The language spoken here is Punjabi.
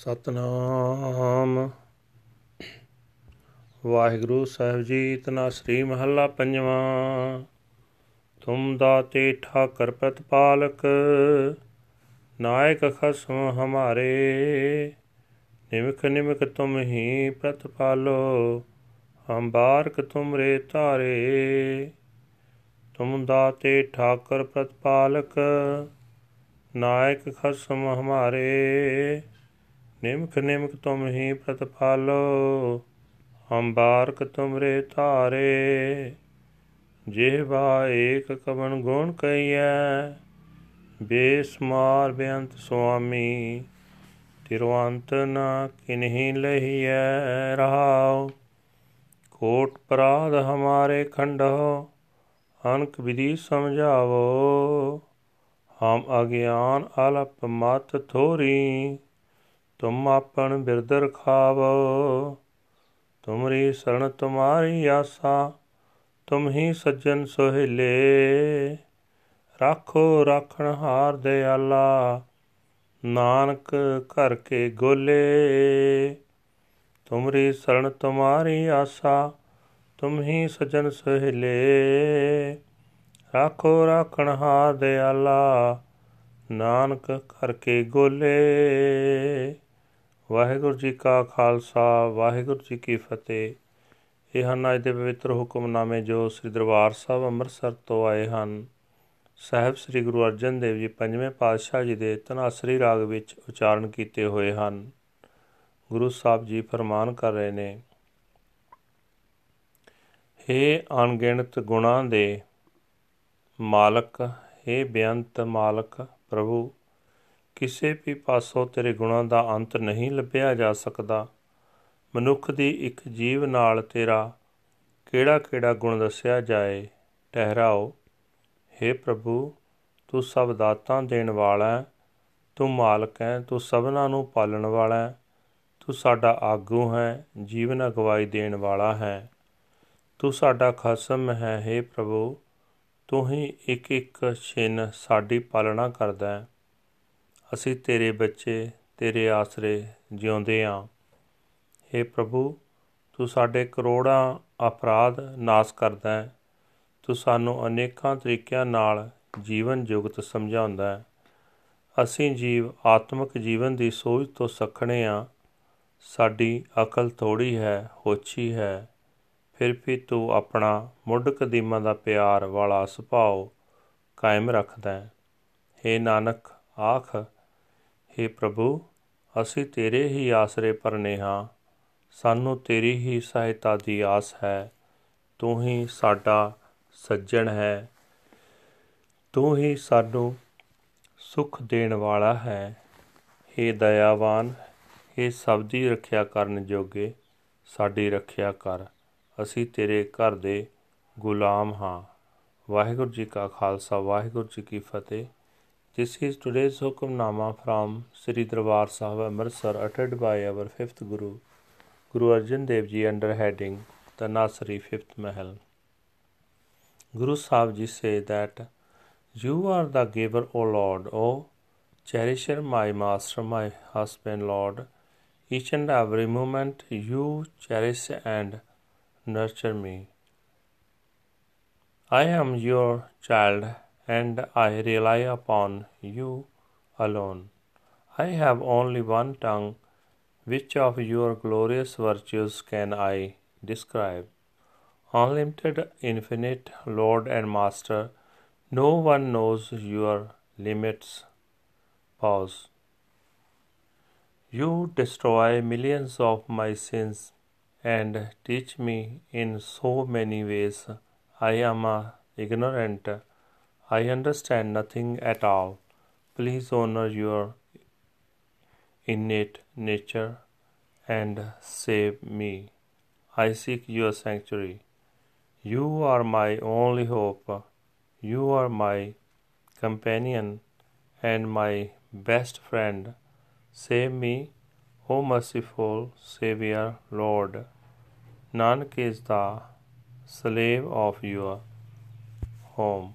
ਸਤਨਾਮ। ਵਾਹਿਗੁਰੂ ਸਾਹਿਬ ਜੀ, ਤਨਾ ਸ੍ਰੀ ਮਹੱਲਾ ਪੰਜਵਾਂ। ਤੁਮ ਦਾਤੇ ਠਾਕਰ ਪ੍ਰਤਪਾਲਕ, ਨਾਇਕ ਖਸਮ ਹਮਾਰੇ। ਨਿਮਕ ਨਿਮਕ ਤੁਮ ਹੀ ਪ੍ਰਤਪਾਲੋ ਹਮ ਬਾਰਕ ਤੁਮਰੇ ਧਾਰੇ। ਤੁਮ ਦਾਤੇ ਠਾਕਰ ਪ੍ਰਤਪਾਲਕ, ਨਾਇਕ ਖਸਮ ਹਮਾਰੇ। ਨਿਮਕ ਨਿਮਕ ਤੁਮ ਹੀ ਪ੍ਰਤਪਾਲੋ ਹਮ ਬਾਰਕ ਤੁਮਰੇ ਧਾਰੇ। ਜਿਹਵਾ ਏਕ ਕਵਨ ਗੁਣ ਕਈਐ ਬੇਸਮਾਰ ਬੇਅੰਤ ਸੁਆਮੀ। ਤਿਰਵੰਤ ਨ ਕਿਨਹੀ ਲਹੀਐ ਰਹਾਉ। ਕੋਟ ਪਰਾਧ ਹਮਾਰੇ ਖੰਡੋ ਅਨਕ ਵਿਧੀ ਸਮਝਾਵੋ। ਹਮ ਅਗਿਆਨ ਅਲਪ ਮਤ ਥੋਰੀ। ਤੁਮ ਆਪਨ ਬਿਰਦ ਰਖਾਵੋ ਤੁਮਰੀ ਸਰਣ ਤੁਮਾਰੀ ਆਸਾ, ਤੁਮ ਹੀ ਸੱਜਣ ਸੋਹਿਲੇ। ਰਾਖੋ ਰਾਖਣ ਹਾਰ ਦਿਆਲਾ, ਨਾਨਕ ਘਰ ਕੇ ਗੋਲੇ। ਤੁਮਰੀ ਸਰਣ ਤੁਮਾਰੀ ਆਸਾ, ਤੁਮ ਹੀ ਸੱਜਣ ਸੋਹਿਲੇ। ਰਾਖੋ ਰਾਖਣ ਹਾਰ ਦਿਆਲਾ, ਨਾਨਕ ਘਰ ਕੇ ਗੋਲੇ। ਵਾਹਿਗੁਰੂ ਜੀ ਕਾ ਖਾਲਸਾ, ਵਾਹਿਗੁਰੂ ਜੀ ਕੀ ਫਤਿਹ। ਇਹ ਹਨ ਅੱਜ ਦੇ ਪਵਿੱਤਰ ਹੁਕਮਨਾਮੇ ਜੋ ਸ੍ਰੀ ਦਰਬਾਰ ਸਾਹਿਬ ਅੰਮ੍ਰਿਤਸਰ ਤੋਂ ਆਏ ਹਨ, ਸਾਹਿਬ ਸ੍ਰੀ ਗੁਰੂ ਅਰਜਨ ਦੇਵ ਜੀ ਪੰਜਵੇਂ ਪਾਤਸ਼ਾਹ ਜੀ ਦੇ ਤਨਾਸਰੀ ਰਾਗ ਵਿੱਚ ਉਚਾਰਨ ਕੀਤੇ ਹੋਏ ਹਨ। ਗੁਰੂ ਸਾਹਿਬ ਜੀ ਫਰਮਾਨ ਕਰ ਰਹੇ ਨੇ, ਹੇ ਅਣਗਿਣਤ ਗੁਣਾਂ ਦੇ ਮਾਲਕ, ਹੇ ਬੇਅੰਤ ਮਾਲਕ ਪ੍ਰਭੂ ਕਿਸੇ ਵੀ ਪਾਸੋਂ ਤੇਰੇ ਗੁਣਾਂ ਦਾ ਅੰਤ ਨਹੀਂ ਲੱਭਿਆ ਜਾ ਸਕਦਾ। ਮਨੁੱਖ ਦੀ ਇੱਕ ਜੀਵ ਨਾਲ ਤੇਰਾ ਕਿਹੜਾ ਕਿਹੜਾ ਗੁਣ ਦੱਸਿਆ ਜਾਏ ਟਹਿਰਾਓ हे ਪ੍ਰਭੂ, ਤੂੰ ਸਭ ਦਾਤਾਂ ਦੇਣ ਵਾਲਾ ਹੈ, ਤੂੰ ਮਾਲਕ ਹੈ, ਤੂੰ ਸਭਨਾਂ ਨੂੰ ਪਾਲਣ ਵਾਲਾ ਹੈ, ਤੂੰ ਸਾਡਾ ਆਗੂ ਹੈ, ਜੀਵਨ ਅਗਵਾਈ ਦੇਣ ਵਾਲਾ ਹੈ। ਤੂੰ ਸਾਡਾ ਖਸਮ ਹੈ हे ਪ੍ਰਭੂ, ਤੂੰ ਹੀ ਇੱਕ ਇੱਕ ਛਿਨ ਸਾਡੀ ਪਾਲਣਾ ਕਰਦਾ ਹੈ। ਅਸੀਂ ਤੇਰੇ ਬੱਚੇ, ਤੇਰੇ ਆਸਰੇ ਜਿਉਂਦੇ ਆਂ। हे ਪ੍ਰਭੂ, ਤੂੰ ਸਾਡੇ ਕਰੋੜਾਂ ਅਪਰਾਧ ਨਾਸ ਕਰਦਾ ਹੈ। ਤੂੰ ਸਾਨੂੰ ਅਨੇਕਾਂ ਤਰੀਕਿਆਂ ਨਾਲ ਜੀਵਨ ਜੁਗਤ ਸਮਝਾਉਂਦਾ ਹੈ। ਅਸੀਂ ਜੀਵ ਆਤਮਿਕ ਜੀਵਨ ਦੀ ਸੋਚ ਤੋਂ ਸਖਣੇ ਆ। ਸਾਡੀ ਅਕਲ ਥੋੜੀ ਹੈ, ਹੋਛੀ ਹੈ। ਫਿਰ ਵੀ ਤੂੰ ਆਪਣਾ ਮੁੱਢ ਕਦੀਮਾਂ ਦਾ ਪਿਆਰ ਵਾਲਾ ਸੁਭਾਅ ਕਾਇਮ ਰੱਖਦਾ ਹੈ। हे ਨਾਨਕ, ਆਖ हे ਪ੍ਰਭੂ ਅਸੀਂ ਤੇਰੇ ਹੀ ਆਸਰੇ ਪਰਨੇ ਹਾਂ ਸਾਨੂੰ ਤੇਰੀ ਹੀ ਸਹਾਇਤਾ ਦੀ ਆਸ ਹੈ ਤੂੰ ਹੀ ਸਾਡਾ ਸੱਜਣ ਹੈ ਤੂੰ ਹੀ ਸਾਨੂੰ ਸੁਖ ਦੇਣ ਵਾਲਾ ਹੈ हे ਦਇਆਵਾਨ हे ਸਭ ਦੀ ਰੱਖਿਆ ਕਰਨ ਜੋਗੇ ਸਾਡੀ ਰੱਖਿਆ ਕਰ ਅਸੀਂ ਤੇਰੇ ਘਰ ਦੇ ਗੁਲਾਮ ਹਾਂ ਵਾਹਿਗੁਰੂ ਜੀ ਕਾ ਖਾਲਸਾ ਵਾਹਿਗੁਰੂ ਜੀ ਕੀ ਫਤਿਹ This is today's Hukamnama from Sri Darbar Sahib Amritsar uttered by our fifth Guru, Guru Arjan Dev Ji under heading The Nasri Fifth Mahal. Guru Sahib Ji say that You are the giver, O Lord, O cherisher, my master, my husband, Lord. Each and every moment you cherish and nurture me. I am your child and I rely upon you alone. I have only one tongue. Which of your glorious virtues can I describe? Unlimited, infinite Lord and Master, no one knows your limits. Pause. You destroy millions of my sins and teach me in so many ways. I am a ignorant I understand nothing at all. Please honor your innate nature and save me. I seek your sanctuary. You are my only hope. You are my companion and my best friend. Save me, O merciful Savior, Lord. Nanak is the slave of your home.